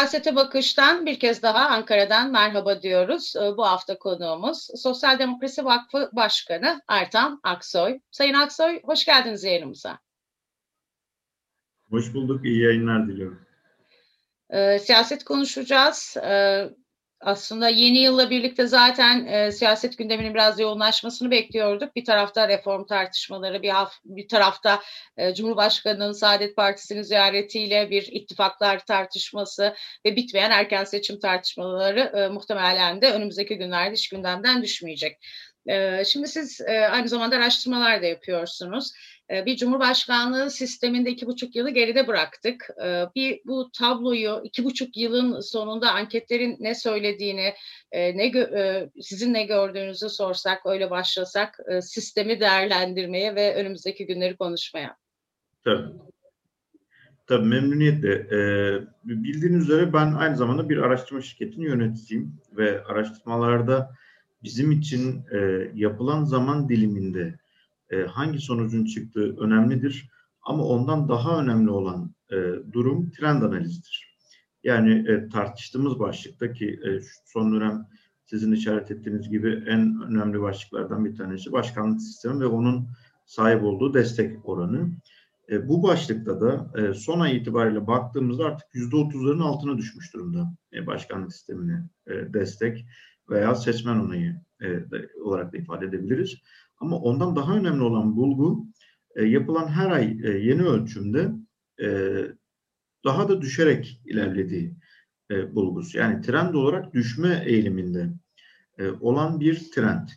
Siyasete Bakış'tan bir kez daha Ankara'dan merhaba diyoruz. Ee, bu hafta konuğumuz Sosyal Demokrasi Vakfı Başkanı Ertan Aksoy. Sayın Aksoy hoş geldiniz yayınımıza. Hoş bulduk, iyi yayınlar diliyorum. Ee, siyaset konuşacağız. Ee, aslında yeni yılla birlikte zaten e, siyaset gündeminin biraz yoğunlaşmasını bekliyorduk. Bir tarafta reform tartışmaları, bir, haf, bir tarafta e, Cumhurbaşkanı'nın Saadet Partisi'nin ziyaretiyle bir ittifaklar tartışması ve bitmeyen erken seçim tartışmaları e, muhtemelen de önümüzdeki günlerde iş gündemden düşmeyecek. Şimdi siz aynı zamanda araştırmalar da yapıyorsunuz. Bir cumhurbaşkanlığı sisteminde iki buçuk yılı geride bıraktık. Bir bu tabloyu iki buçuk yılın sonunda anketlerin ne söylediğini, ne sizin ne gördüğünüzü sorsak, öyle başlasak sistemi değerlendirmeye ve önümüzdeki günleri konuşmaya. Tabii. Tabii memnuniyetle. Bildiğiniz üzere ben aynı zamanda bir araştırma şirketinin yöneticisiyim ve araştırmalarda bizim için e, yapılan zaman diliminde e, hangi sonucun çıktığı önemlidir. Ama ondan daha önemli olan e, durum trend analizidir. Yani e, tartıştığımız başlıkta ki e, son dönem sizin işaret ettiğiniz gibi en önemli başlıklardan bir tanesi başkanlık sistemi ve onun sahip olduğu destek oranı. E, bu başlıkta da e, son ay itibariyle baktığımızda artık yüzde otuzların altına düşmüş durumda e, başkanlık sistemine e, destek veya seçmen onayı e, de, olarak da ifade edebiliriz. Ama ondan daha önemli olan bulgu e, yapılan her ay e, yeni ölçümde e, daha da düşerek ilerlediği e, bulgusu. Yani trend olarak düşme eğiliminde e, olan bir trend.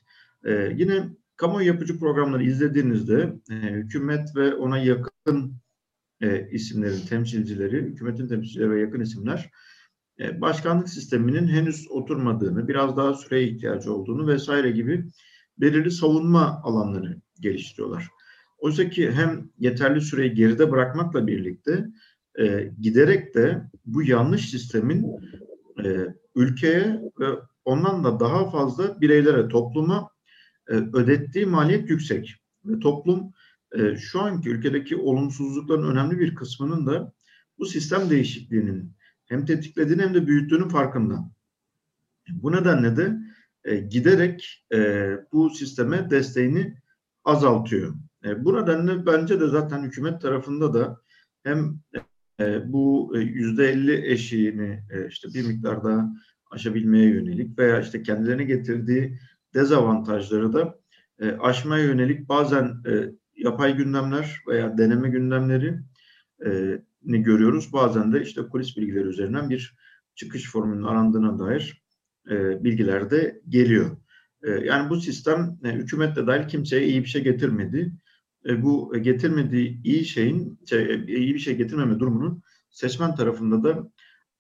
E, yine kamu yapıcı programları izlediğinizde e, hükümet ve ona yakın e, isimlerin temsilcileri, hükümetin temsilcileri ve yakın isimler başkanlık sisteminin henüz oturmadığını, biraz daha süreye ihtiyacı olduğunu vesaire gibi belirli savunma alanları geliştiriyorlar. Oysa ki hem yeterli süreyi geride bırakmakla birlikte e, giderek de bu yanlış sistemin e, ülkeye ve ondan da daha fazla bireylere, topluma e, ödettiği maliyet yüksek. Ve toplum e, şu anki ülkedeki olumsuzlukların önemli bir kısmının da bu sistem değişikliğinin hem tetiklediğini hem de büyüttüğünün farkında. Bu nedenle de e, giderek e, bu sisteme desteğini azaltıyor. E, bu nedenle bence de zaten hükümet tarafında da hem e, bu yüzde elli eşiğini e, işte bir miktar daha aşabilmeye yönelik veya işte kendilerine getirdiği dezavantajları da e, aşmaya yönelik bazen e, yapay gündemler veya deneme gündemleri e, görüyoruz. Bazen de işte kulis bilgileri üzerinden bir çıkış formülünün arandığına dair e, bilgiler de geliyor. E, yani bu sistem e, hükümetle dahil kimseye iyi bir şey getirmedi. E, bu getirmediği iyi şeyin, şey, iyi bir şey getirmeme durumunun seçmen tarafında da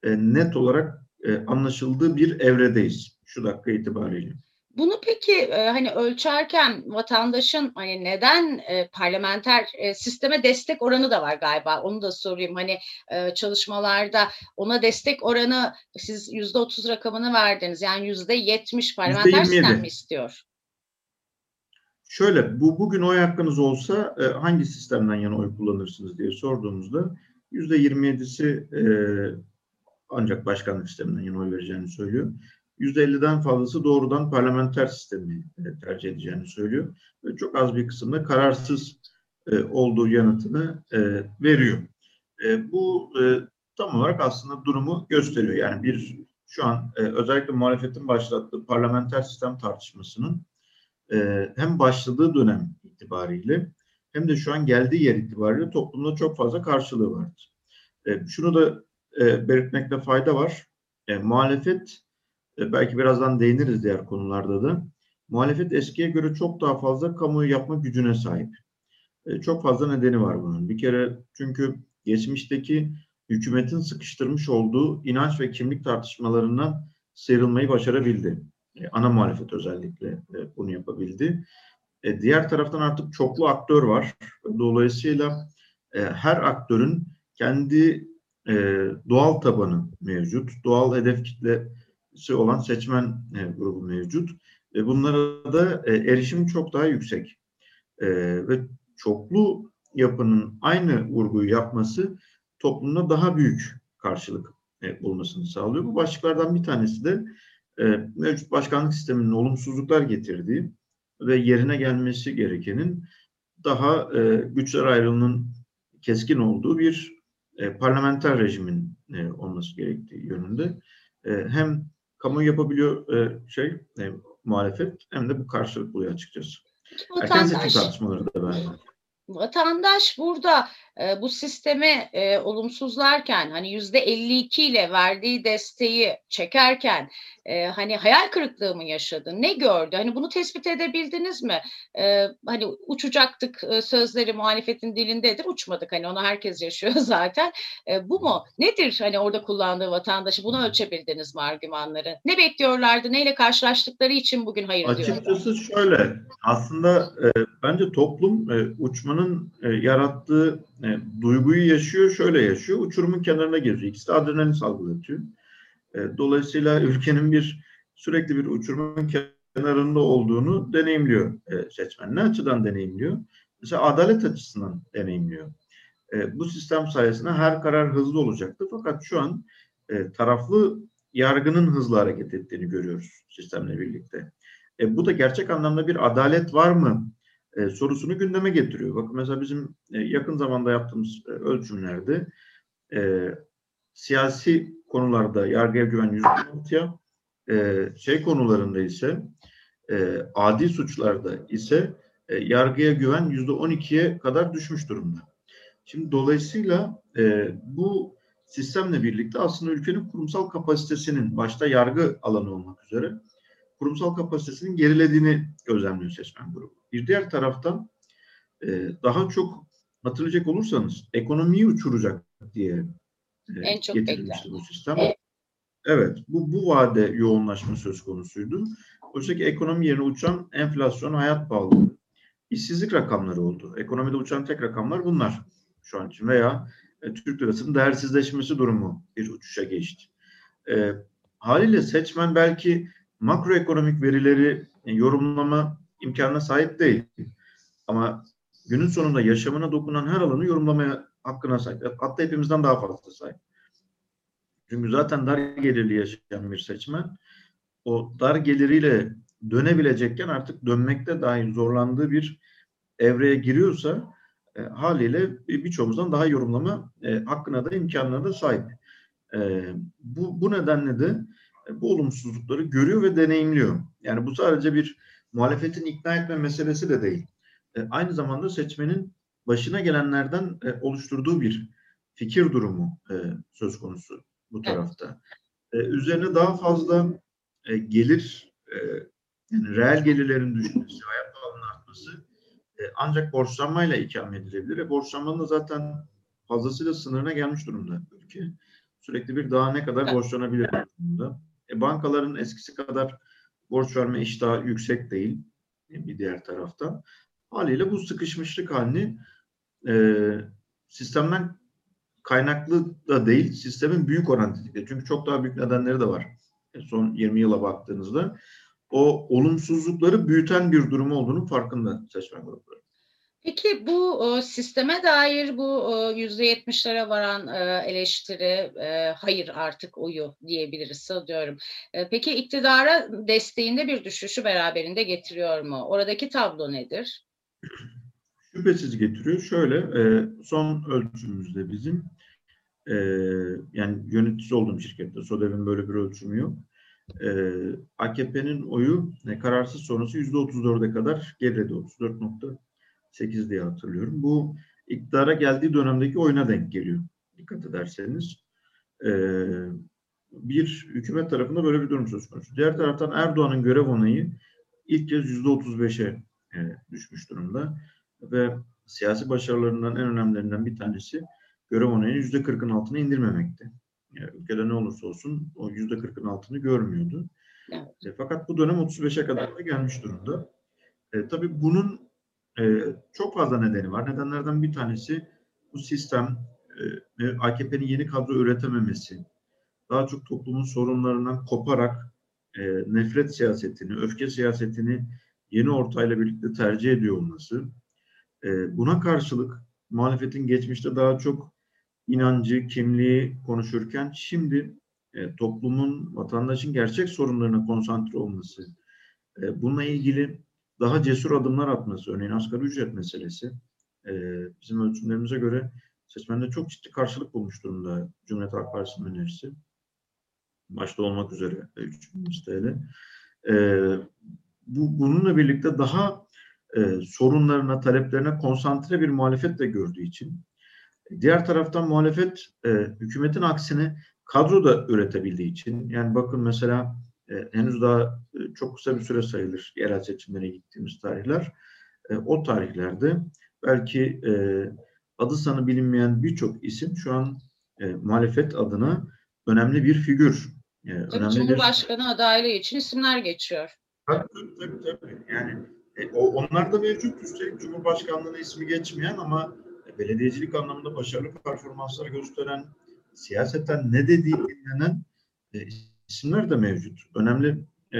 e, net olarak e, anlaşıldığı bir evredeyiz şu dakika itibariyle. Bunu peki e, hani ölçerken vatandaşın hani neden e, parlamenter e, sisteme destek oranı da var galiba. Onu da sorayım. Hani e, çalışmalarda ona destek oranı siz yüzde otuz rakamını verdiniz. Yani yüzde yetmiş parlamenter sistem mi istiyor? Şöyle bu bugün oy hakkınız olsa e, hangi sistemden yana oy kullanırsınız diye sorduğumuzda yüzde yirmi yedisi e, ancak başkanlık sisteminden yana oy vereceğini söylüyor. %50'den fazlası doğrudan parlamenter sistemi e, tercih edeceğini söylüyor. Ve çok az bir kısımda kararsız e, olduğu yanıtını e, veriyor. Bu tam olarak aslında durumu gösteriyor. Yani bir şu an özellikle muhalefetin başlattığı parlamenter sistem tartışmasının hem başladığı dönem itibariyle hem de şu an geldiği yer itibariyle toplumda çok fazla karşılığı vardır. Şunu da belirtmekte fayda var. Muhalefet belki birazdan değiniriz diğer konularda da. Muhalefet eskiye göre çok daha fazla kamuoyu yapma gücüne sahip. E, çok fazla nedeni var bunun. Bir kere çünkü geçmişteki hükümetin sıkıştırmış olduğu inanç ve kimlik tartışmalarından sıyrılmayı başarabildi. E, ana muhalefet özellikle bunu yapabildi. Diğer taraftan artık çoklu aktör var. Dolayısıyla her aktörün kendi doğal tabanı mevcut. Doğal hedef kitle olan seçmen e, grubu mevcut. ve bunlara da e, erişim çok daha yüksek. E, ve çoklu yapının aynı vurguyu yapması toplumda daha büyük karşılık e, bulmasını sağlıyor. Bu başlıklardan bir tanesi de e, mevcut başkanlık sisteminin olumsuzluklar getirdiği ve yerine gelmesi gerekenin daha e, güçler ayrılığının keskin olduğu bir e, parlamenter rejimin e, olması gerektiği yönünde. E, hem kamu yapabiliyor e, şey e, muhalefet hem de bu karşılık buluyor açıkçası. Erken seçim tartışmaları da ben vatandaş burada e, bu sisteme e, olumsuzlarken hani yüzde 52 ile verdiği desteği çekerken e, hani hayal kırıklığı mı yaşadı? Ne gördü? Hani bunu tespit edebildiniz mi? E, hani uçacaktık e, sözleri muhalefetin dilindedir. Uçmadık hani onu herkes yaşıyor zaten. E, bu mu? Nedir hani orada kullandığı vatandaşı? Bunu ölçebildiniz mi argümanları? Ne bekliyorlardı? Neyle karşılaştıkları için bugün hayır diyorlar? Açıkçası şöyle. Aslında e, bence toplum e, uçmanın e, yarattığı e, duyguyu yaşıyor. Şöyle yaşıyor. Uçurumun kenarına geziyor. İkisi de adrenalin salgılatıyor. E, dolayısıyla ülkenin bir sürekli bir uçurumun kenarında olduğunu deneyimliyor e, seçmen. Ne açıdan deneyimliyor? Mesela adalet açısından deneyimliyor. E, bu sistem sayesinde her karar hızlı olacaktı. Fakat şu an taraflı yargının hızlı hareket ettiğini görüyoruz sistemle birlikte. bu da gerçek anlamda bir adalet var mı sorusunu gündeme getiriyor. Bakın mesela bizim yakın zamanda yaptığımız ölçümlerde siyasi konularda yargıya güven %16'ya, e, şey konularında ise e, adi suçlarda ise e, yargıya güven %12'ye kadar düşmüş durumda. Şimdi dolayısıyla e, bu sistemle birlikte aslında ülkenin kurumsal kapasitesinin başta yargı alanı olmak üzere kurumsal kapasitesinin gerilediğini gözlemliyor seçmen grubu. Bir diğer taraftan e, daha çok hatırlayacak olursanız ekonomiyi uçuracak diye en çok getirilmişti bu sistem. Evet. evet, bu bu vade yoğunlaşma söz konusuydu. Oysa ki ekonomi yerine uçan enflasyon, hayat pahalılığı, işsizlik rakamları oldu. Ekonomide uçan tek rakamlar bunlar şu an için veya e, Türk lirasının değersizleşmesi durumu bir uçuşa geçti. E, haliyle seçmen belki makroekonomik verileri e, yorumlama imkanına sahip değil. Ama günün sonunda yaşamına dokunan her alanı yorumlamaya hakkına sahip. Hatta hepimizden daha fazla sahip. Çünkü zaten dar gelirli yaşayan bir seçmen o dar geliriyle dönebilecekken artık dönmekte dahi zorlandığı bir evreye giriyorsa e, haliyle birçoğumuzdan daha yorumlama e, hakkına da imkanına da sahip. E, bu, bu nedenle de e, bu olumsuzlukları görüyor ve deneyimliyor. Yani bu sadece bir muhalefetin ikna etme meselesi de değil. E, aynı zamanda seçmenin başına gelenlerden e, oluşturduğu bir fikir durumu e, söz konusu bu tarafta. E, üzerine daha fazla e, gelir, e, yani reel gelirlerin düşmesi, hayat pahalılığının artması e, ancak borçlanmayla ikame edilebilir. E, borçlanmanın da zaten fazlasıyla sınırına gelmiş durumda ülke. Sürekli bir daha ne kadar borçlanabilir durumda. E, bankaların eskisi kadar borç verme iştahı yüksek değil bir diğer taraftan. Haliyle bu sıkışmışlık halini e, sistemden kaynaklı da değil, sistemin büyük oran. Çünkü çok daha büyük nedenleri de var. E, son 20 yıla baktığınızda o olumsuzlukları büyüten bir durum olduğunu farkında seçmen grupları. Peki bu e, sisteme dair bu e, yüzde yetmişlere varan e, eleştiri hayır artık oyu diyebiliriz sanıyorum. Peki iktidara desteğinde bir düşüşü beraberinde getiriyor mu? Oradaki tablo nedir? Şüphesiz getiriyor. Şöyle e, son ölçümümüzde bizim e, yani yöneticisi olduğum şirkette SODEV'in böyle bir ölçümü yok. E, AKP'nin oyu e, kararsız sonrası yüzde 34'e kadar geriledi. 34.8 diye hatırlıyorum. Bu iktidara geldiği dönemdeki oyuna denk geliyor. Dikkat ederseniz. E, bir hükümet tarafında böyle bir durum söz konusu. Diğer taraftan Erdoğan'ın görev onayı ilk kez yüzde 35'e e, düşmüş durumda ve siyasi başarılarından en önemlilerinden bir tanesi görev onayını yüzde kırkın altına indirmemekti. Yani ülkede ne olursa olsun o yüzde kırkın altını görmüyordu. E, fakat bu dönem 35'e kadar da gelmiş durumda. E, tabii bunun e, çok fazla nedeni var. Nedenlerden bir tanesi bu sistem e, AKP'nin yeni kadro üretememesi, daha çok toplumun sorunlarından koparak e, nefret siyasetini, öfke siyasetini yeni ortayla birlikte tercih ediyor olması, e, buna karşılık muhalefetin geçmişte daha çok inancı, kimliği konuşurken şimdi e, toplumun, vatandaşın gerçek sorunlarına konsantre olması, e, bununla ilgili daha cesur adımlar atması, örneğin asgari ücret meselesi e, bizim ölçümlerimize göre seçmende çok ciddi karşılık bulmuş durumda Cumhuriyet Halk Partisi'nin önerisi. Başta olmak üzere 3000 TL. E, bu, bununla birlikte daha e, sorunlarına, taleplerine konsantre bir muhalefet de gördüğü için diğer taraftan muhalefet e, hükümetin aksine kadro da üretebildiği için yani bakın mesela e, henüz daha e, çok kısa bir süre sayılır yerel seçimlere gittiğimiz tarihler. E, o tarihlerde belki e, adı sanı bilinmeyen birçok isim şu an e, muhalefet adına önemli bir figür. E, önemli Cumhurbaşkanı bir... adaylığı için isimler geçiyor. Tabii tabii tabii. Yani e, onlar da mevcut. Üstelik Cumhurbaşkanlığına ismi geçmeyen ama belediyecilik anlamında başarılı performanslar gösteren, siyasetten ne dediği dinlenen e, isimler de mevcut. Önemli e,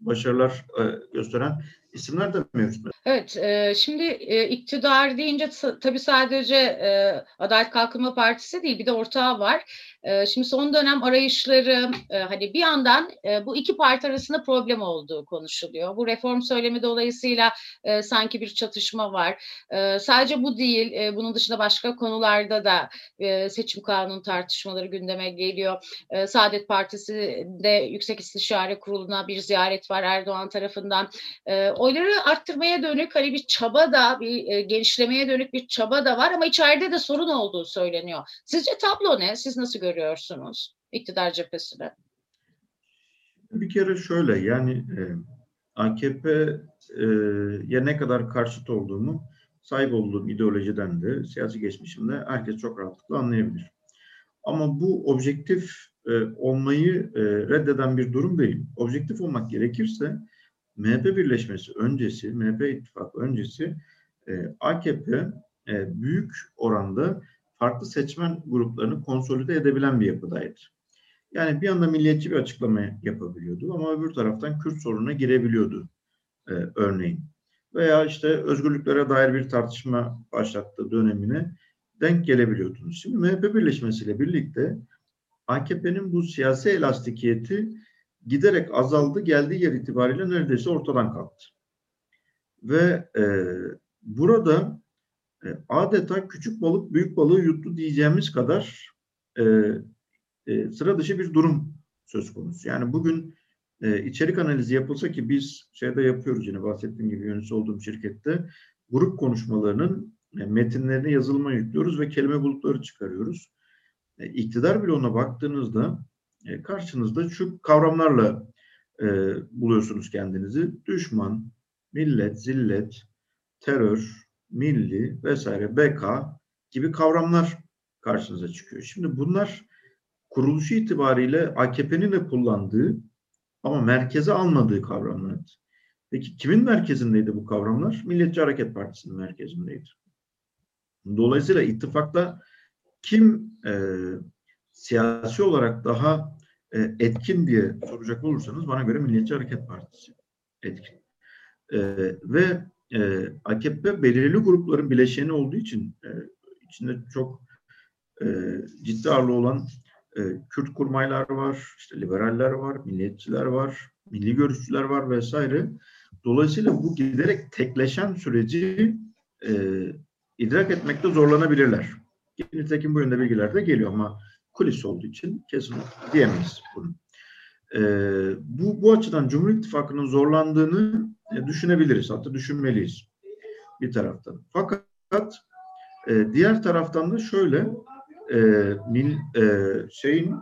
başarılar e, gösteren isimler de mevcut. Evet, e, şimdi e, iktidar deyince tabii sadece e, Adalet Kalkınma Partisi değil, bir de ortağı var. E, şimdi son dönem arayışları, e, hani bir yandan e, bu iki parti arasında problem olduğu konuşuluyor. Bu reform söylemi dolayısıyla e, sanki bir çatışma var. Sadece bu değil, bunun dışında başka konularda da seçim kanunu tartışmaları gündeme geliyor. E, Saadet Partisi'nde Yüksek İstişare Kurulu'na bir ziyaret var Erdoğan tarafından. Oyları arttırmaya dönük hani bir çaba da bir genişlemeye dönük bir çaba da var ama içeride de sorun olduğu söyleniyor. Sizce tablo ne? Siz nasıl görüyorsunuz iktidar cephesini? Bir kere şöyle yani e, AKP'ye ne kadar karşıt olduğumu sahip olduğum ideolojiden de siyasi geçmişimde herkes çok rahatlıkla anlayabilir. Ama bu objektif e, olmayı e, reddeden bir durum değil. Objektif olmak gerekirse MHP birleşmesi öncesi, MHP ittifakı öncesi e, AKP e, büyük oranda farklı seçmen gruplarını konsolide edebilen bir yapıdaydı. Yani bir anda milliyetçi bir açıklama yapabiliyordu ama öbür taraftan Kürt sorununa girebiliyordu e, örneğin. Veya işte özgürlüklere dair bir tartışma başlattığı dönemine denk gelebiliyordunuz. Şimdi MHP birleşmesiyle birlikte AKP'nin bu siyasi elastikiyeti giderek azaldı. Geldiği yer itibariyle neredeyse ortadan kalktı. Ve e, burada e, adeta küçük balık büyük balığı yuttu diyeceğimiz kadar e, e, sıra dışı bir durum söz konusu. Yani bugün e, içerik analizi yapılsa ki biz şeyde yapıyoruz yine bahsettiğim gibi yöneticisi olduğum şirkette grup konuşmalarının e, metinlerine yazılma yüklüyoruz ve kelime bulutları çıkarıyoruz. E, iktidar bloğuna baktığınızda e, karşınızda şu kavramlarla e, buluyorsunuz kendinizi. Düşman, millet, zillet, terör, milli vesaire, BK gibi kavramlar karşınıza çıkıyor. Şimdi bunlar kuruluşu itibariyle AKP'nin de kullandığı ama merkeze almadığı kavramlar. Peki kimin merkezindeydi bu kavramlar? Milliyetçi Hareket Partisi'nin merkezindeydi. Dolayısıyla ittifakta kim e, siyasi olarak daha e, etkin diye soracak olursanız bana göre Milliyetçi Hareket Partisi etkin. E, ve e, AKP belirli grupların bileşeni olduğu için e, içinde çok e, ciddi ağırlığı olan e, Kürt kurmaylar var, işte liberaller var, milliyetçiler var, milli görüşçüler var vesaire. Dolayısıyla bu giderek tekleşen süreci e, idrak etmekte zorlanabilirler. Nitekim bu yönde bilgiler de geliyor ama kulis olduğu için kesin diyemeyiz bunu. E, bu, bu açıdan Cumhur İttifakı'nın zorlandığını e, düşünebiliriz. Hatta düşünmeliyiz bir taraftan. Fakat e, diğer taraftan da şöyle e, mil, e, şeyin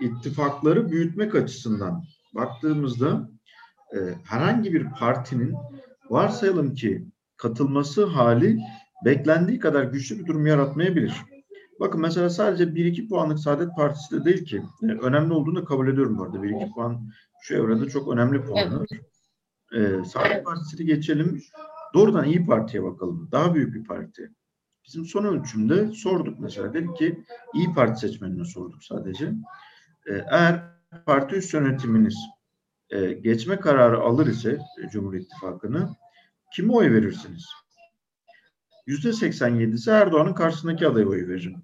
ittifakları büyütmek açısından baktığımızda e, herhangi bir partinin varsayalım ki katılması hali beklendiği kadar güçlü bir durum yaratmayabilir. Bakın mesela sadece 1-2 puanlık Saadet Partisi de değil ki. E, önemli olduğunu kabul ediyorum bu arada. 1-2 puan şu evrede çok önemli puanlar. Evet. E, Saadet Partisi'ni geçelim. Doğrudan iyi Parti'ye bakalım. Daha büyük bir parti. Bizim son ölçümde sorduk mesela. Dedik ki iyi Parti seçmenine sorduk sadece. E, eğer parti üst yönetiminiz e, geçme kararı alır ise e, Cumhur İttifakı'nı kime oy verirsiniz? %87'si Erdoğan'ın karşısındaki adaya oy veririm.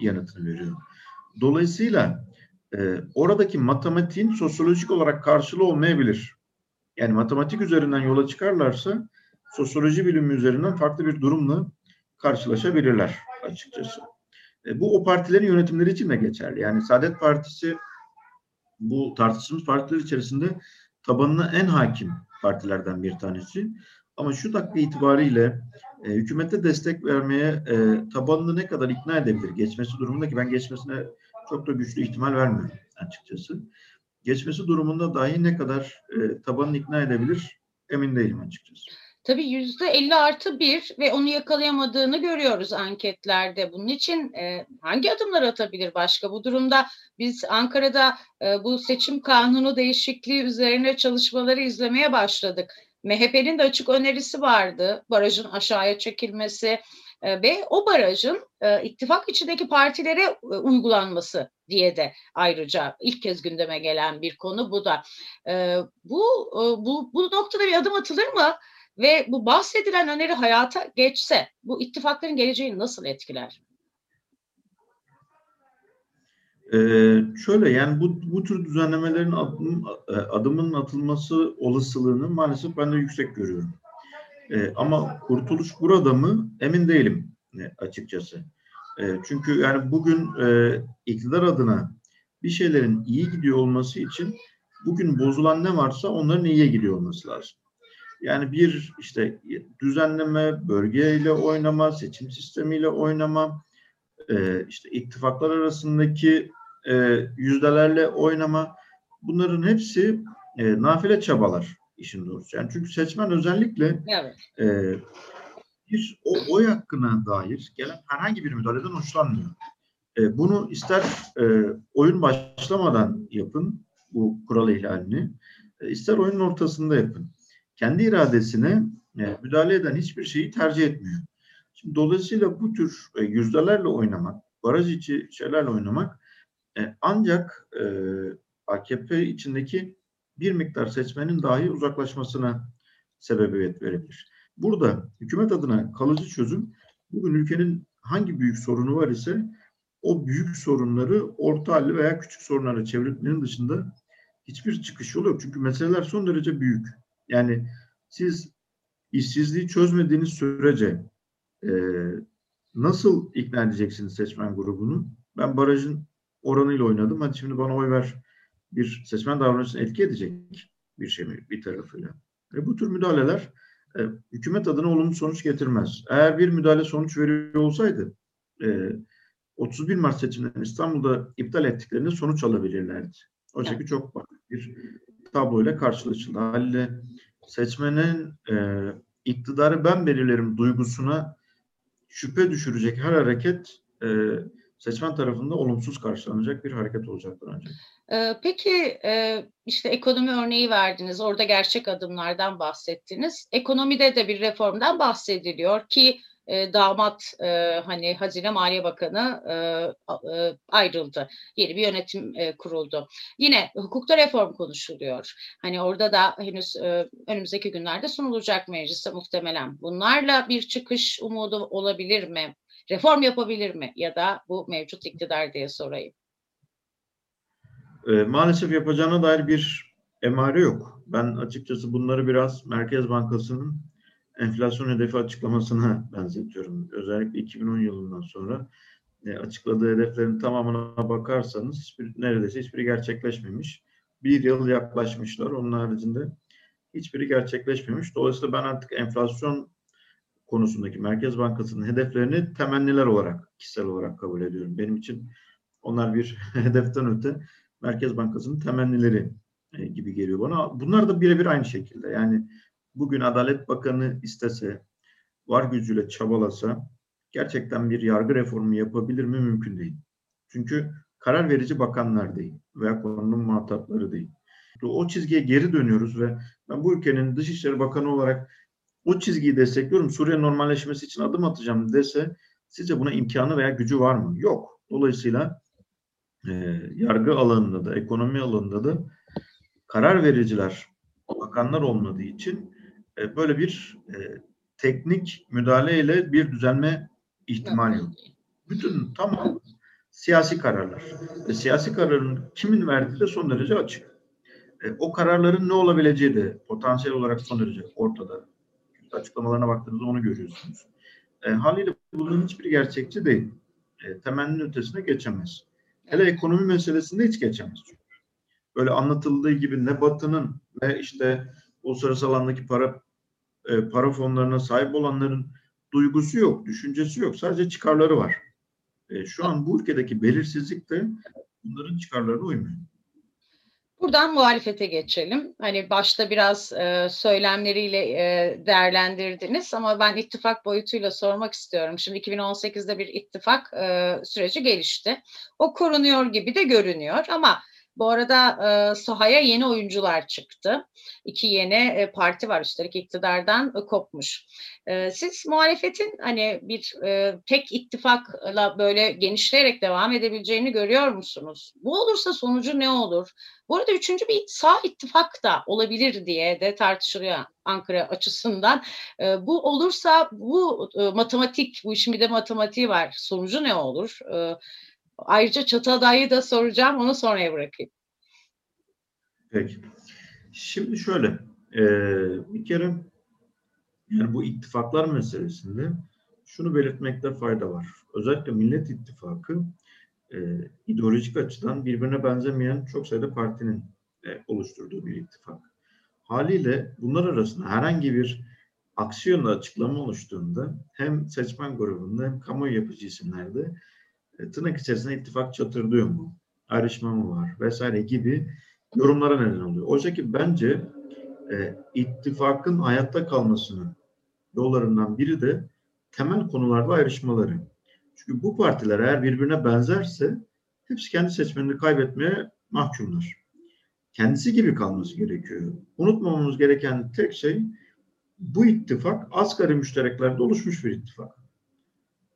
yanıtını veriyorum. Dolayısıyla e, oradaki matematiğin sosyolojik olarak karşılığı olmayabilir. Yani matematik üzerinden yola çıkarlarsa sosyoloji bilimi üzerinden farklı bir durumla karşılaşabilirler açıkçası. E, bu o partilerin yönetimleri için de geçerli. Yani Saadet Partisi bu tartıştığımız partiler içerisinde tabanına en hakim partilerden bir tanesi. Ama şu dakika itibariyle e, hükümete destek vermeye e, tabanını ne kadar ikna edebilir geçmesi durumunda ki ben geçmesine çok da güçlü ihtimal vermiyorum açıkçası. Geçmesi durumunda dahi ne kadar e, tabanını ikna edebilir emin değilim açıkçası. Tabii yüzde 50 artı bir ve onu yakalayamadığını görüyoruz anketlerde. Bunun için e, hangi adımlar atabilir başka? Bu durumda biz Ankara'da e, bu seçim kanunu değişikliği üzerine çalışmaları izlemeye başladık. MHP'nin de açık önerisi vardı. Barajın aşağıya çekilmesi e, ve o barajın e, ittifak içindeki partilere e, uygulanması diye de ayrıca ilk kez gündeme gelen bir konu bu da. Bu, bu, bu noktada bir adım atılır mı? Ve bu bahsedilen öneri hayata geçse bu ittifakların geleceğini nasıl etkiler? Ee, şöyle yani bu, bu tür düzenlemelerin adım, e, adımının atılması olasılığını maalesef ben de yüksek görüyorum. Ee, ama kurtuluş burada mı emin değilim e, açıkçası. E, çünkü yani bugün e, iktidar adına bir şeylerin iyi gidiyor olması için bugün bozulan ne varsa onların iyiye gidiyor olması lazım. Yani bir işte düzenleme, bölgeyle oynama, seçim sistemiyle oynama, e, işte ittifaklar arasındaki e, yüzdelerle oynama bunların hepsi e, nafile çabalar işin doğrusu. Yani çünkü seçmen özellikle evet. e, bir o oy hakkına dair gelen herhangi bir müdahaleden hoşlanmıyor. E, bunu ister e, oyun başlamadan yapın bu kural ihlalini, e, ister oyunun ortasında yapın kendi iradesine e, müdahale eden hiçbir şeyi tercih etmiyor. Şimdi dolayısıyla bu tür e, yüzdelerle oynamak, baraj içi şeylerle oynamak e, ancak e, AKP içindeki bir miktar seçmenin dahi uzaklaşmasına sebebiyet verebilir. Burada hükümet adına kalıcı çözüm bugün ülkenin hangi büyük sorunu var ise o büyük sorunları orta halli veya küçük sorunlara çevirmenin dışında hiçbir çıkış yolu yok. Çünkü meseleler son derece büyük. Yani siz işsizliği çözmediğiniz sürece e, nasıl ikna edeceksiniz seçmen grubunu? Ben barajın oranıyla oynadım. Hadi şimdi bana oy ver bir seçmen davranışını etki edecek bir şey mi bir tarafıyla? E, bu tür müdahaleler e, hükümet adına olumlu sonuç getirmez. Eğer bir müdahale sonuç veriyor olsaydı e, 31 Mart seçimlerini İstanbul'da iptal ettiklerinde sonuç alabilirlerdi. Oysa ki çok farklı bir tabloyla karşılaşıldı. Haliyle seçmenin e, iktidarı ben belirlerim duygusuna şüphe düşürecek her hareket e, seçmen tarafında olumsuz karşılanacak bir hareket olacaktır ancak. Peki işte ekonomi örneği verdiniz, orada gerçek adımlardan bahsettiniz. Ekonomide de bir reformdan bahsediliyor ki e, damat e, hani Hazine Maliye Bakanı e, e, ayrıldı. Yeni bir yönetim e, kuruldu. Yine hukukta reform konuşuluyor. Hani orada da henüz e, önümüzdeki günlerde sunulacak meclise muhtemelen. Bunlarla bir çıkış umudu olabilir mi? Reform yapabilir mi? Ya da bu mevcut iktidar diye sorayım. E, maalesef yapacağına dair bir emare yok. Ben açıkçası bunları biraz Merkez Bankası'nın enflasyon hedefi açıklamasına benzetiyorum. Özellikle 2010 yılından sonra e, açıkladığı hedeflerin tamamına bakarsanız hiçbir, neredeyse hiçbiri gerçekleşmemiş. Bir yıl yaklaşmışlar. Onun haricinde hiçbiri gerçekleşmemiş. Dolayısıyla ben artık enflasyon konusundaki Merkez Bankası'nın hedeflerini temenniler olarak, kişisel olarak kabul ediyorum. Benim için onlar bir hedeften öte Merkez Bankası'nın temennileri e, gibi geliyor bana. Bunlar da birebir aynı şekilde. Yani bugün Adalet Bakanı istese, var gücüyle çabalasa gerçekten bir yargı reformu yapabilir mi? Mümkün değil. Çünkü karar verici bakanlar değil veya konunun muhatapları değil. O çizgiye geri dönüyoruz ve ben bu ülkenin Dışişleri Bakanı olarak o çizgiyi destekliyorum. Suriye normalleşmesi için adım atacağım dese sizce buna imkanı veya gücü var mı? Yok. Dolayısıyla e, yargı alanında da, ekonomi alanında da karar vericiler, bakanlar olmadığı için e, böyle bir e, teknik müdahaleyle bir düzelme ihtimali yok. Bütün tamam siyasi kararlar. Ve siyasi kararın kimin verdiği de son derece açık. E, o kararların ne olabileceği de potansiyel olarak son derece ortada. Açıklamalarına baktığınızda onu görüyorsunuz. E, haliyle bunun hiçbir gerçekçi değil. E, temenninin ötesine geçemez. Hele ekonomi meselesinde hiç geçemez. Böyle anlatıldığı gibi ne Batı'nın ne işte uluslararası alandaki para e, para fonlarına sahip olanların duygusu yok, düşüncesi yok. Sadece çıkarları var. E, şu an bu ülkedeki belirsizlik de bunların çıkarlarına uymuyor. Buradan muhalefete geçelim. Hani başta biraz e, söylemleriyle e, değerlendirdiniz ama ben ittifak boyutuyla sormak istiyorum. Şimdi 2018'de bir ittifak e, süreci gelişti. O korunuyor gibi de görünüyor ama bu arada e, sahaya yeni oyuncular çıktı. İki yeni e, parti var üstelik iktidardan e, kopmuş. E, siz muhalefetin hani bir e, tek ittifakla böyle genişleyerek devam edebileceğini görüyor musunuz? Bu olursa sonucu ne olur? Bu arada üçüncü bir sağ ittifak da olabilir diye de tartışılıyor Ankara açısından. E, bu olursa bu e, matematik, bu işin bir de matematiği var. Sonucu ne olur? E, Ayrıca çatı adayı da soracağım. Onu sonraya bırakayım. Peki. Şimdi şöyle. E, bir kere yani bu ittifaklar meselesinde şunu belirtmekte fayda var. Özellikle Millet İttifakı e, ideolojik açıdan birbirine benzemeyen çok sayıda partinin e, oluşturduğu bir ittifak. Haliyle bunlar arasında herhangi bir aksiyonla açıklama oluştuğunda hem seçmen grubunda hem kamuoyu yapıcı isimlerde tırnak içerisinde ittifak çatırdıyor mu? Ayrışma mı var? Vesaire gibi yorumlara neden oluyor. Oysa ki bence e, ittifakın hayatta kalmasının yollarından biri de temel konularda ayrışmaları. Çünkü bu partiler eğer birbirine benzerse hepsi kendi seçmenini kaybetmeye mahkumlar. Kendisi gibi kalması gerekiyor. Unutmamamız gereken tek şey bu ittifak asgari müştereklerde oluşmuş bir ittifak.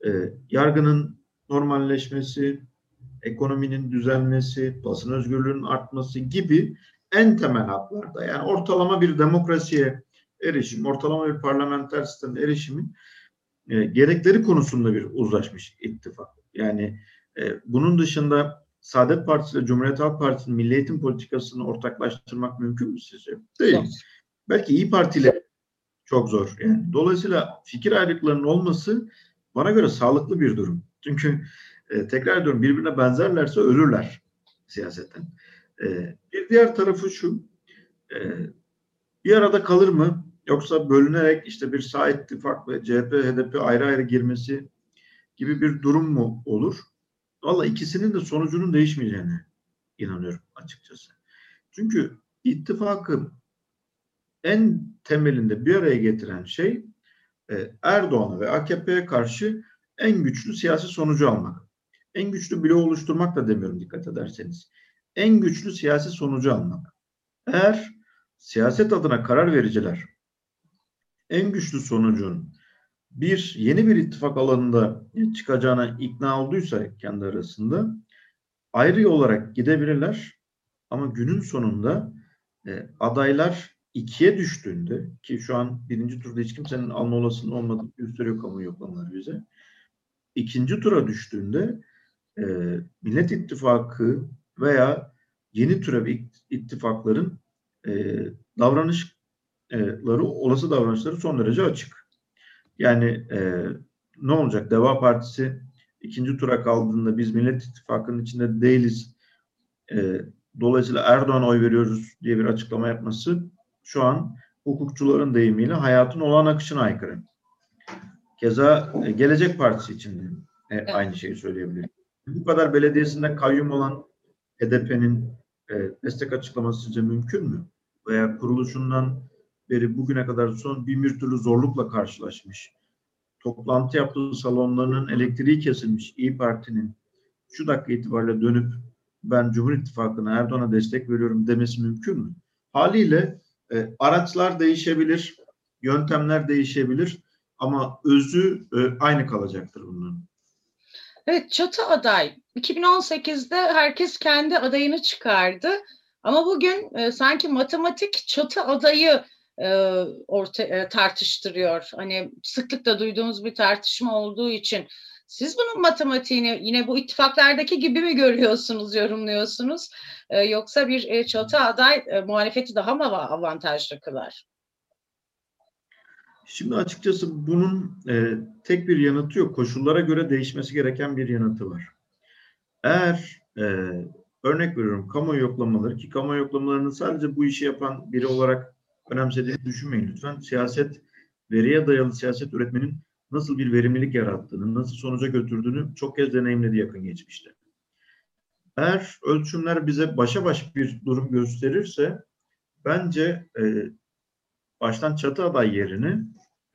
E, yargının normalleşmesi, ekonominin düzelmesi, basın özgürlüğünün artması gibi en temel haklarda yani ortalama bir demokrasiye erişim, ortalama bir parlamenter sistem erişimin e, gerekleri konusunda bir uzlaşmış ittifak. Yani e, bunun dışında Saadet Partisi ile Cumhuriyet Halk Partisi'nin milli eğitim politikasını ortaklaştırmak mümkün mü sizce? Değil. Evet. Belki İyi Parti ile çok zor. Yani dolayısıyla fikir ayrılıklarının olması bana göre sağlıklı bir durum. Çünkü e, tekrar ediyorum birbirine benzerlerse ölürler siyasetten. E, bir diğer tarafı şu e, bir arada kalır mı yoksa bölünerek işte bir sağ ittifak ve CHP, HDP ayrı ayrı girmesi gibi bir durum mu olur? Valla ikisinin de sonucunun değişmeyeceğine inanıyorum açıkçası. Çünkü ittifakı en temelinde bir araya getiren şey e, Erdoğan'a ve AKP'ye karşı en güçlü siyasi sonucu almak. En güçlü bloğu oluşturmak da demiyorum dikkat ederseniz. En güçlü siyasi sonucu almak. Eğer siyaset adına karar vericiler en güçlü sonucun bir yeni bir ittifak alanında çıkacağına ikna olduysa kendi arasında ayrı olarak gidebilirler ama günün sonunda e, adaylar ikiye düştüğünde ki şu an birinci turda hiç kimsenin alma olasılığı olmadığını gösteriyor kamu yoklamaları bize. İkinci tura düştüğünde e, Millet İttifakı veya yeni türev ittifakların e, davranışları, olası davranışları son derece açık. Yani e, ne olacak? Deva Partisi ikinci tura kaldığında biz Millet İttifakı'nın içinde değiliz. E, dolayısıyla Erdoğan'a oy veriyoruz diye bir açıklama yapması şu an hukukçuların deyimiyle hayatın olan akışına aykırı. Keza e, Gelecek Partisi için de e, evet. aynı şeyi söyleyebilirim bu kadar belediyesinde kayyum olan HDP'nin e, destek açıklaması sizce mümkün mü? Veya kuruluşundan beri bugüne kadar son bin bir türlü zorlukla karşılaşmış. Toplantı yaptığı salonlarının elektriği kesilmiş İyi Parti'nin şu dakika itibariyle dönüp ben Cumhur İttifakı'na Erdoğan'a destek veriyorum demesi mümkün mü? Haliyle e, araçlar değişebilir, yöntemler değişebilir ama özü e, aynı kalacaktır bunların. Evet çatı aday. 2018'de herkes kendi adayını çıkardı. Ama bugün e, sanki matematik çatı adayı e, orta e, tartıştırıyor. Hani sıklıkla duyduğumuz bir tartışma olduğu için siz bunun matematiğini yine bu ittifaklardaki gibi mi görüyorsunuz, yorumluyorsunuz? E, yoksa bir e, çatı aday e, muhalefeti daha mı avantajlı kılar? Şimdi açıkçası bunun e, tek bir yanıtı yok. Koşullara göre değişmesi gereken bir yanıtı var. Eğer e, örnek veriyorum kamu yoklamaları ki kamu yoklamalarını sadece bu işi yapan biri olarak önemsediğini düşünmeyin lütfen. Siyaset, veriye dayalı siyaset üretmenin nasıl bir verimlilik yarattığını, nasıl sonuca götürdüğünü çok kez deneyimledi yakın geçmişte. Eğer ölçümler bize başa baş bir durum gösterirse bence e, baştan çatı aday yerini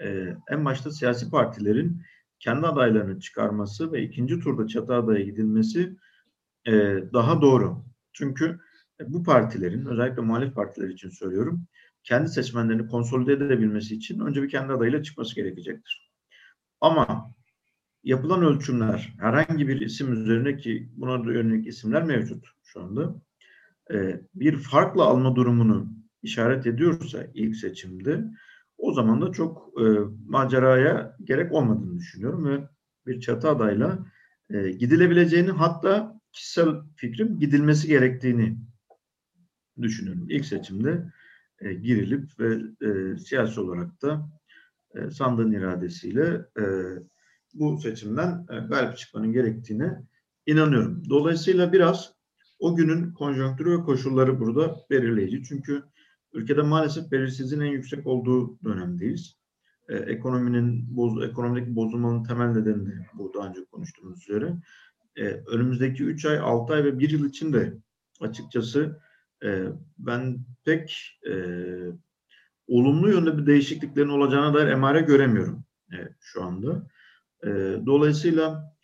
e, en başta siyasi partilerin kendi adaylarını çıkarması ve ikinci turda çatı adaya gidilmesi e, daha doğru. Çünkü e, bu partilerin özellikle muhalif partiler için söylüyorum kendi seçmenlerini konsolide edebilmesi için önce bir kendi adayıyla çıkması gerekecektir. Ama yapılan ölçümler herhangi bir isim üzerine ki buna da yönelik isimler mevcut şu anda e, bir farklı alma durumunu işaret ediyorsa ilk seçimde o zaman da çok e, maceraya gerek olmadığını düşünüyorum ve bir çatı adayla e, gidilebileceğini hatta kişisel fikrim gidilmesi gerektiğini düşünüyorum. İlk seçimde e, girilip ve e, siyasi olarak da e, sandığın iradesiyle e, bu seçimden e, galip çıkmanın gerektiğine inanıyorum. Dolayısıyla biraz o günün konjonktürü ve koşulları burada belirleyici. Çünkü ülkede maalesef belirsizliğin en yüksek olduğu dönemdeyiz. E, ekonominin boz, ekonomideki bozulmanın temel nedeni de bu daha önce konuştuğumuz üzere. E, önümüzdeki 3 ay, 6 ay ve 1 yıl içinde açıkçası e, ben pek e, olumlu yönde bir değişikliklerin olacağına dair emare göremiyorum e, şu anda. E, dolayısıyla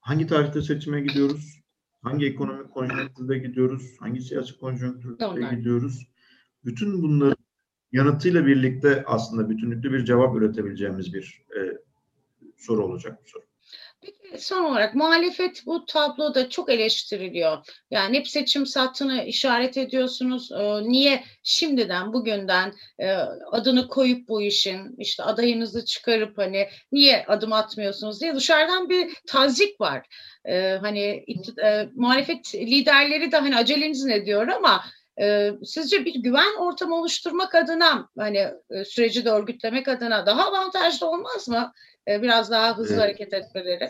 hangi tarihte seçime gidiyoruz? Hangi ekonomik konjonktürde gidiyoruz? Hangi siyasi konjonktürde gidiyoruz? Bütün bunların yanıtıyla birlikte aslında bütünlüklü bir cevap üretebileceğimiz bir e, soru olacak bu soru. Peki son olarak muhalefet bu tabloda çok eleştiriliyor. Yani hep seçim sattığını işaret ediyorsunuz. Ee, niye şimdiden bugünden e, adını koyup bu işin işte adayınızı çıkarıp hani niye adım atmıyorsunuz diye dışarıdan bir tazik var. Ee, hani e, muhalefet liderleri de hani aceleniz ne diyor ama e, sizce bir güven ortamı oluşturmak adına hani e, süreci de örgütlemek adına daha avantajlı olmaz mı? E, biraz daha hızlı evet. hareket etmeleri.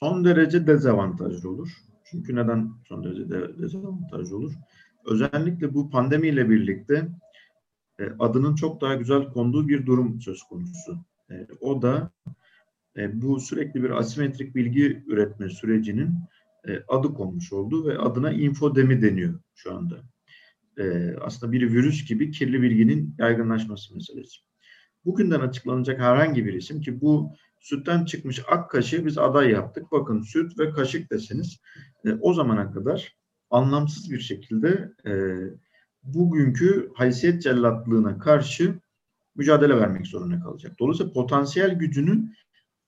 Son derece dezavantajlı olur. Çünkü neden son derece de dezavantajlı olur? Özellikle bu pandemiyle birlikte e, adının çok daha güzel konduğu bir durum söz konusu. E, o da e, bu sürekli bir asimetrik bilgi üretme sürecinin adı konmuş oldu ve adına infodemi deniyor şu anda. E, aslında bir virüs gibi kirli bilginin yaygınlaşması meselesi bugünden açıklanacak herhangi bir isim ki bu sütten çıkmış ak kaşığı biz aday yaptık. Bakın süt ve kaşık deseniz e, o zamana kadar anlamsız bir şekilde e, bugünkü haysiyet cellatlığına karşı mücadele vermek zorunda kalacak. Dolayısıyla potansiyel gücünü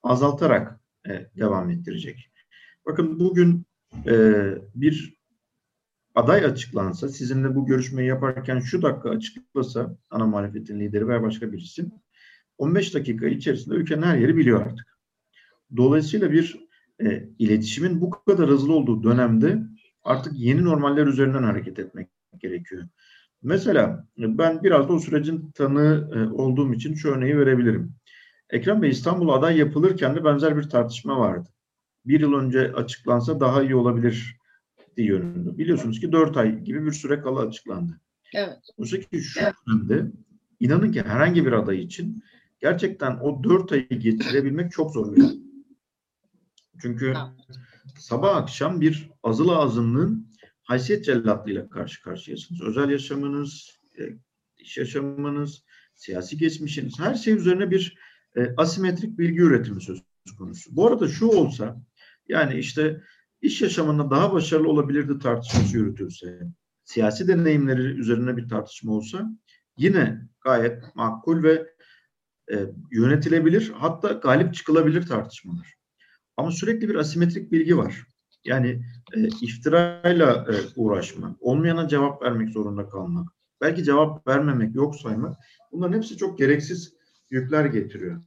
azaltarak e, devam ettirecek. Bakın bugün e, bir aday açıklansa, sizinle bu görüşmeyi yaparken şu dakika açıklasa ana muhalefetin lideri veya başka bir isim, 15 dakika içerisinde ülkenin her yeri biliyor artık. Dolayısıyla bir e, iletişimin bu kadar hızlı olduğu dönemde artık yeni normaller üzerinden hareket etmek gerekiyor. Mesela ben biraz da o sürecin tanığı e, olduğum için şu örneği verebilirim. Ekrem Bey İstanbul aday yapılırken de benzer bir tartışma vardı. Bir yıl önce açıklansa daha iyi olabilir diye yönünde. Biliyorsunuz ki dört ay gibi bir süre kala açıklandı. Evet. Oysa ki şu evet. dönemde inanın ki herhangi bir aday için gerçekten o dört ayı geçirebilmek çok zor bir şey. Çünkü sabah akşam bir azılı azınlığın haysiyet cellatlığıyla karşı karşıyasınız. Özel yaşamınız, e, iş yaşamınız, siyasi geçmişiniz, her şey üzerine bir e, asimetrik bilgi üretimi söz konusu. Bu arada şu olsa, yani işte iş yaşamında daha başarılı olabilirdi tartışması yürütülse, siyasi deneyimleri üzerine bir tartışma olsa yine gayet makul ve e, yönetilebilir hatta galip çıkılabilir tartışmalar. Ama sürekli bir asimetrik bilgi var. Yani e, iftirayla e, uğraşmak, olmayana cevap vermek zorunda kalmak, belki cevap vermemek, yok saymak Bunların hepsi çok gereksiz yükler getiriyor.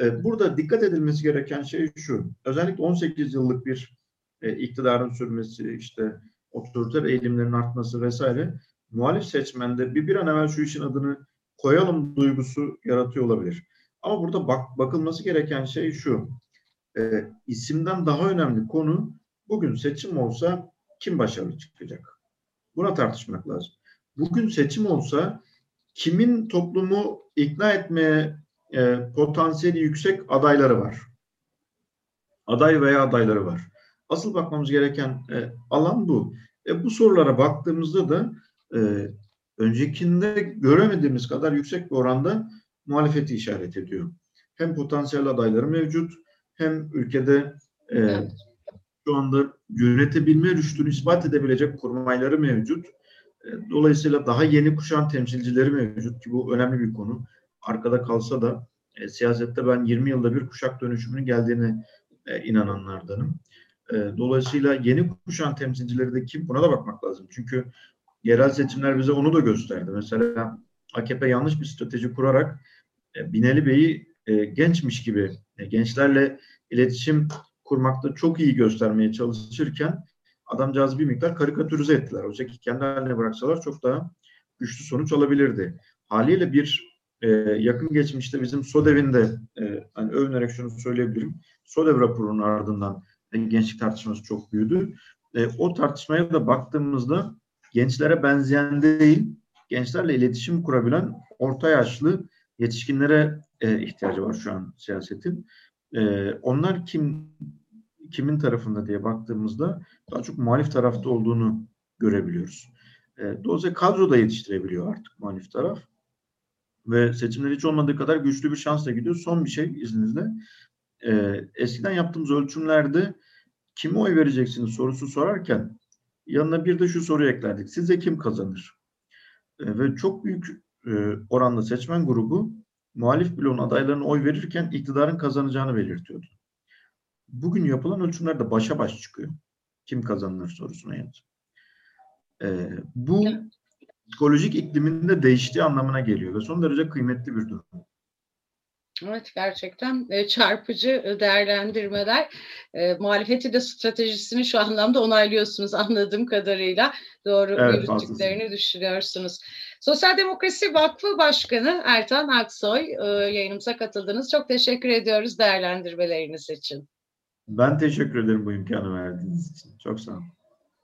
E, burada dikkat edilmesi gereken şey şu. Özellikle 18 yıllık bir e, iktidarın sürmesi, işte otoriter eğilimlerin artması vesaire muhalif seçmende bir bir an evvel şu işin adını koyalım duygusu yaratıyor olabilir. Ama burada bak, bakılması gereken şey şu. E, isimden daha önemli konu bugün seçim olsa kim başarılı çıkacak? Buna tartışmak lazım. Bugün seçim olsa kimin toplumu ikna etmeye e, potansiyeli yüksek adayları var. Aday veya adayları var. Asıl bakmamız gereken e, alan bu. E, bu sorulara baktığımızda da e, öncekinde göremediğimiz kadar yüksek bir oranda muhalefeti işaret ediyor. Hem potansiyel adayları mevcut hem ülkede e, şu anda yönetebilme rüştünü ispat edebilecek kurmayları mevcut. E, dolayısıyla daha yeni kuşan temsilcileri mevcut ki bu önemli bir konu. Arkada kalsa da e, siyasette ben 20 yılda bir kuşak dönüşümünün geldiğini e, inananlardanım. E, dolayısıyla yeni kuşan temsilcileri de kim buna da bakmak lazım. Çünkü yerel seçimler bize onu da gösterdi. Mesela AKP yanlış bir strateji kurarak e, Binali Bey'i e, gençmiş gibi e, gençlerle iletişim kurmakta çok iyi göstermeye çalışırken adamcağız bir miktar karikatürize ettiler. Oysa ki kendi haline bıraksalar çok daha güçlü sonuç alabilirdi. Haliyle bir e, yakın geçmişte bizim SODEV'in de e, hani övünerek şunu söyleyebilirim. SODEV raporunun ardından gençlik tartışması çok büyüdü. E, o tartışmaya da baktığımızda gençlere benzeyen değil, gençlerle iletişim kurabilen orta yaşlı yetişkinlere e, ihtiyacı var şu an siyasetin. E, onlar kim kimin tarafında diye baktığımızda daha çok muhalif tarafta olduğunu görebiliyoruz. E, dolayısıyla kadro da yetiştirebiliyor artık muhalif taraf. Ve seçimler hiç olmadığı kadar güçlü bir şansla gidiyor. Son bir şey izninizle. E, eskiden yaptığımız ölçümlerde kime oy vereceksiniz sorusu sorarken yanına bir de şu soruyu eklerdik. Sizce kim kazanır? E, ve çok büyük e, oranda seçmen grubu muhalif bloğun adaylarına oy verirken iktidarın kazanacağını belirtiyordu. Bugün yapılan ölçümlerde başa baş çıkıyor. Kim kazanır sorusuna yanıt. E, bu psikolojik iklimin de değiştiği anlamına geliyor ve son derece kıymetli bir durum. Evet gerçekten e, çarpıcı e, değerlendirmeler. E, muhalefeti de stratejisini şu anlamda onaylıyorsunuz anladığım kadarıyla. Doğru evet, yürüttüklerini düşünüyorsunuz. Sosyal Demokrasi Vakfı Başkanı Ertan Aksoy e, yayınımıza katıldınız. Çok teşekkür ediyoruz değerlendirmeleriniz için. Ben teşekkür ederim bu imkanı verdiğiniz için. Çok sağ olun.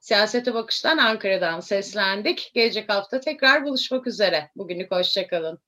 Siyasete Bakış'tan Ankara'dan seslendik. Gelecek hafta tekrar buluşmak üzere. Bugünlük hoşçakalın.